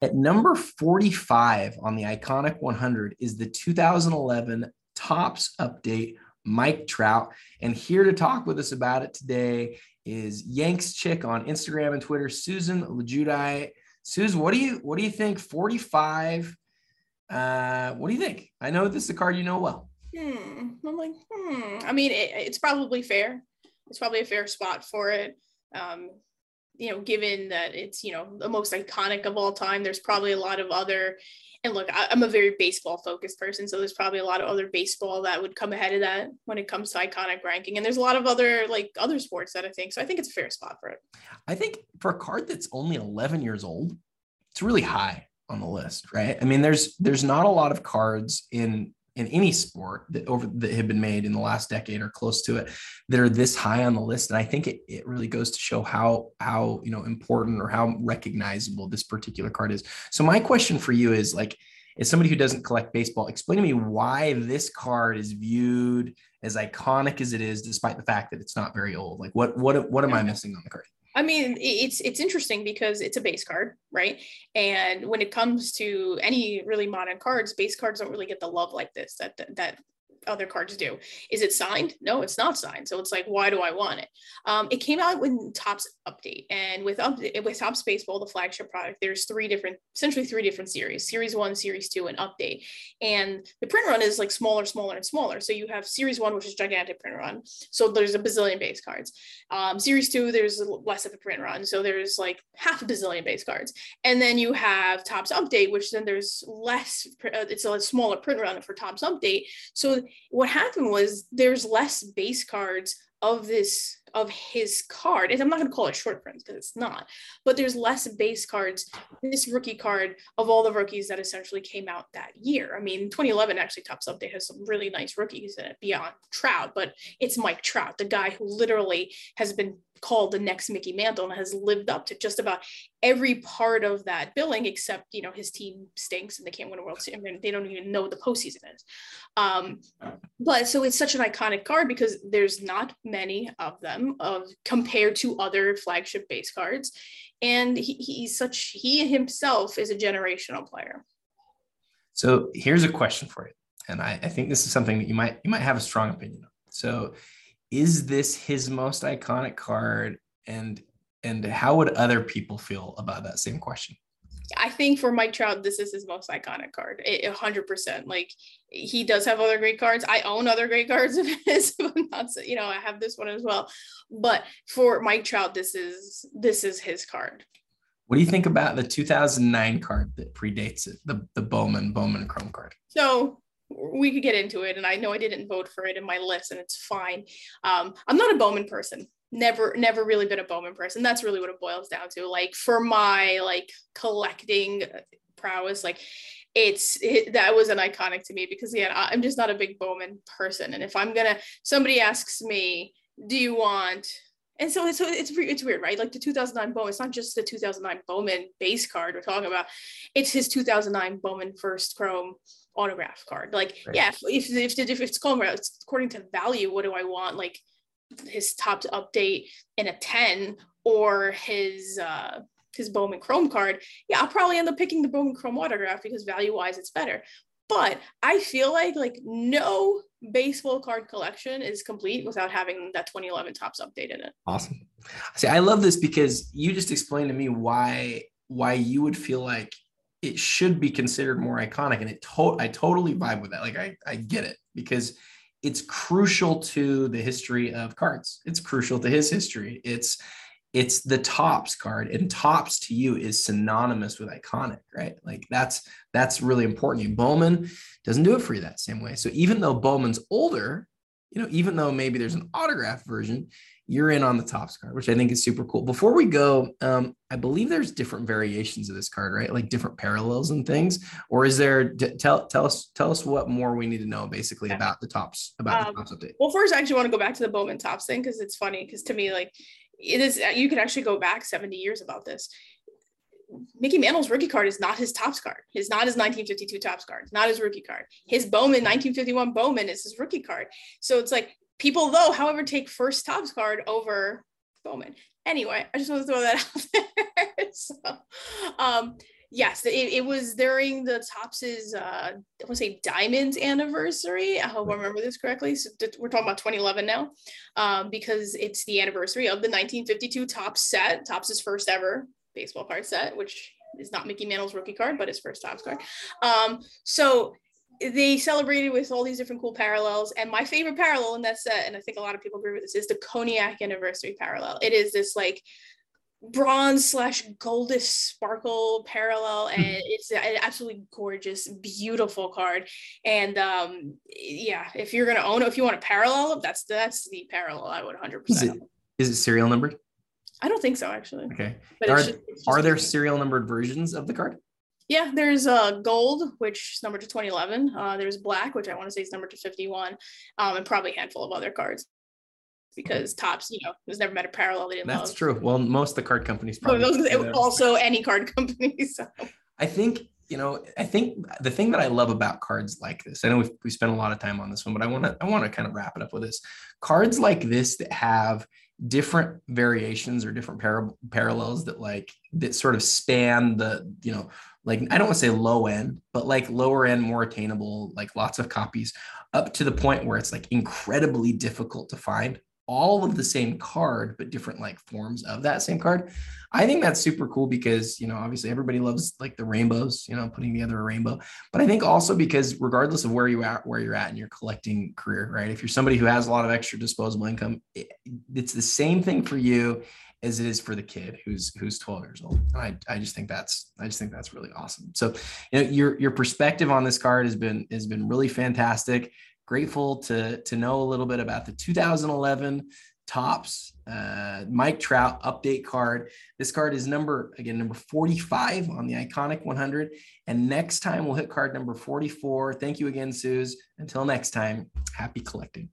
At number 45 on the Iconic 100 is the 2011 Topps Update Mike Trout. And here to talk with us about it today is Yanks Chick on Instagram and Twitter, Susan Lejudi. Susan, what do you what do you think? 45. Uh, what do you think? I know this is a card you know well. Hmm. I'm like, hmm. I mean, it, it's probably fair. It's probably a fair spot for it. Um, you know, given that it's, you know, the most iconic of all time, there's probably a lot of other, and look, I, am a very baseball focused person. So there's probably a lot of other baseball that would come ahead of that when it comes to iconic ranking. And there's a lot of other, like other sports that I think. So I think it's a fair spot for it. I think for a card that's only 11 years old, it's really high on the list, right? I mean, there's there's not a lot of cards in in any sport that over that have been made in the last decade or close to it that are this high on the list. And i think it, it really goes to show how how you know important or how recognizable this particular card is. So my question for you is like as somebody who doesn't collect baseball explain to me why this card is viewed as iconic as it is despite the fact that it's not very old. Like what what what am i missing on the card I mean, it's it's interesting because it's a base card, right? And when it comes to any really modern cards, base cards don't really get the love like this that that other cards do. Is it signed? No, it's not signed. So it's like, why do I want it? Um, it came out when Topps update, and with up with Topps Baseball, the flagship product, there's three different, essentially three different series: Series One, Series Two, and Update. And the print run is like smaller, smaller, and smaller. So you have Series One, which is gigantic print run. So there's a bazillion base cards. Um, series Two, there's less of a print run. So there's like half a bazillion base cards. And then you have Topps Update, which then there's less. Uh, it's a smaller print run for Topps Update. So what happened was there's less base cards of this of his card. And i'm not going to call it short prints because it's not but there's less base cards this rookie card of all the rookies that essentially came out that year. I mean 2011 actually Topps update has some really nice rookies in it beyond trout but it's mike trout the guy who literally has been called the next Mickey Mantle and has lived up to just about every part of that billing, except you know his team stinks and they can't win a World Series. I mean, they don't even know what the postseason is. Um, but so it's such an iconic card because there's not many of them of compared to other flagship base cards, and he, he's such he himself is a generational player. So here's a question for you, and I, I think this is something that you might you might have a strong opinion on. So is this his most iconic card and and how would other people feel about that same question I think for Mike Trout, this is his most iconic card. A hundred percent. Like he does have other great cards. I own other great cards of his. not, you know, I have this one as well. But for Mike Trout, this is this is his card. What do you think about the 2009 card that predates it, the the Bowman Bowman Chrome card? So we could get into it and i know i didn't vote for it in my list and it's fine um, i'm not a bowman person never never really been a bowman person that's really what it boils down to like for my like collecting uh, prowess like it's it, that was an iconic to me because yeah i'm just not a big bowman person and if i'm gonna somebody asks me do you want and so, so it's it's weird, right? Like the 2009 Bowman, it's not just the 2009 Bowman base card we're talking about. It's his 2009 Bowman first chrome autograph card. Like, right. yeah, if, if, if, if it's going it's according to value, what do I want? Like his Topps update in a 10 or his uh his Bowman Chrome card, yeah, I'll probably end up picking the Bowman Chrome autograph because value wise it's better. But I feel like like no baseball card collection is complete without having that 2011 topps update in it. Awesome. See, I love this because you just explained to me why why you would feel like it should be considered more iconic and it to- i totally vibe with that like I, I get it because it's crucial to the history of cards. It's crucial to his history. It's it's the topps card and topps to you is synonymous with iconic right? Like that's that's really important. Bowman doesn't do it for you that same way. So even though bowman's older you know even though maybe there's an autograph version you're in on the topps card, which I think is super cool. Before we go, um, I believe there's different variations of this card, right? Like different parallels and things. Or is there? Tell tell us tell us what more we need to know, basically, about the topps about um, the Topps update. Well, first, I actually want to go back to the Bowman topps thing because it's funny. Because to me, like it is, you can actually go back 70 years about this. Mickey Mantle's rookie card is not his topps card. It's not his 1952 topps card. It's not his rookie card. His Bowman 1951 Bowman is his rookie card. So it's like People, though, however, take first topps card over Bowman. Anyway, I just want to throw that out there. so, um, Yes, it, it was during the Topps' uh, I want to say Diamonds anniversary. I hope I remember this correctly. So we're talking about 2011 now, um, because it's the anniversary of the 1952 Topps set, Topps' first ever baseball card set, which is not Mickey Mantle's rookie card, but his first Topps card. Um, so they celebrated with all these different cool parallels. And my favorite parallel in that set, and I think a lot of people agree with this, is the Cognac anniversary parallel. It is this like bronze slash goldish sparkle parallel and it's an absolutely gorgeous beautiful card and um yeah if you're gonna own it if you want a parallel that's that's the parallel i would 100 is it, is it serial numbered i don't think so actually okay but are, just, are there serial numbered versions of the card yeah, there's uh, gold, which is numbered to 2011. Uh, there's black, which I want to say is numbered to 51, um, and probably a handful of other cards because topps, you know, was never met a parallel they didn't That's love. true. Well, most of the card companies probably also any card company. So I think you know, I think the thing that I love about cards like this, I know we've, we spent a lot of time on this one, but I want to I want to kind of wrap it up with this. Cards like this that have different variations or different par- parallels that like that sort of span the you know like I don't want to say low end, but like lower end, more attainable, like lots of copies, up to the point where it's like incredibly difficult to find all of the same card, but different like forms of that same card. I think that's super cool because, you know, obviously everybody loves like the rainbows, you know, putting together a rainbow. But I think also because regardless of where you at, where you're at in your collecting career, right? If you're somebody who has a lot of extra disposable income, it, it's the same thing for you as it is for the kid who's who's 12 years old. And I, I just think that's I just think that's really awesome. So you know your your perspective on this card has been has been really fantastic grateful to to know a little bit about the 2011 topps uh, Mike Trout update card. This card is number again number 45 on the iconic 100. And next time we'll hit card number 44. Thank you again, Suze. Until next time, happy collecting.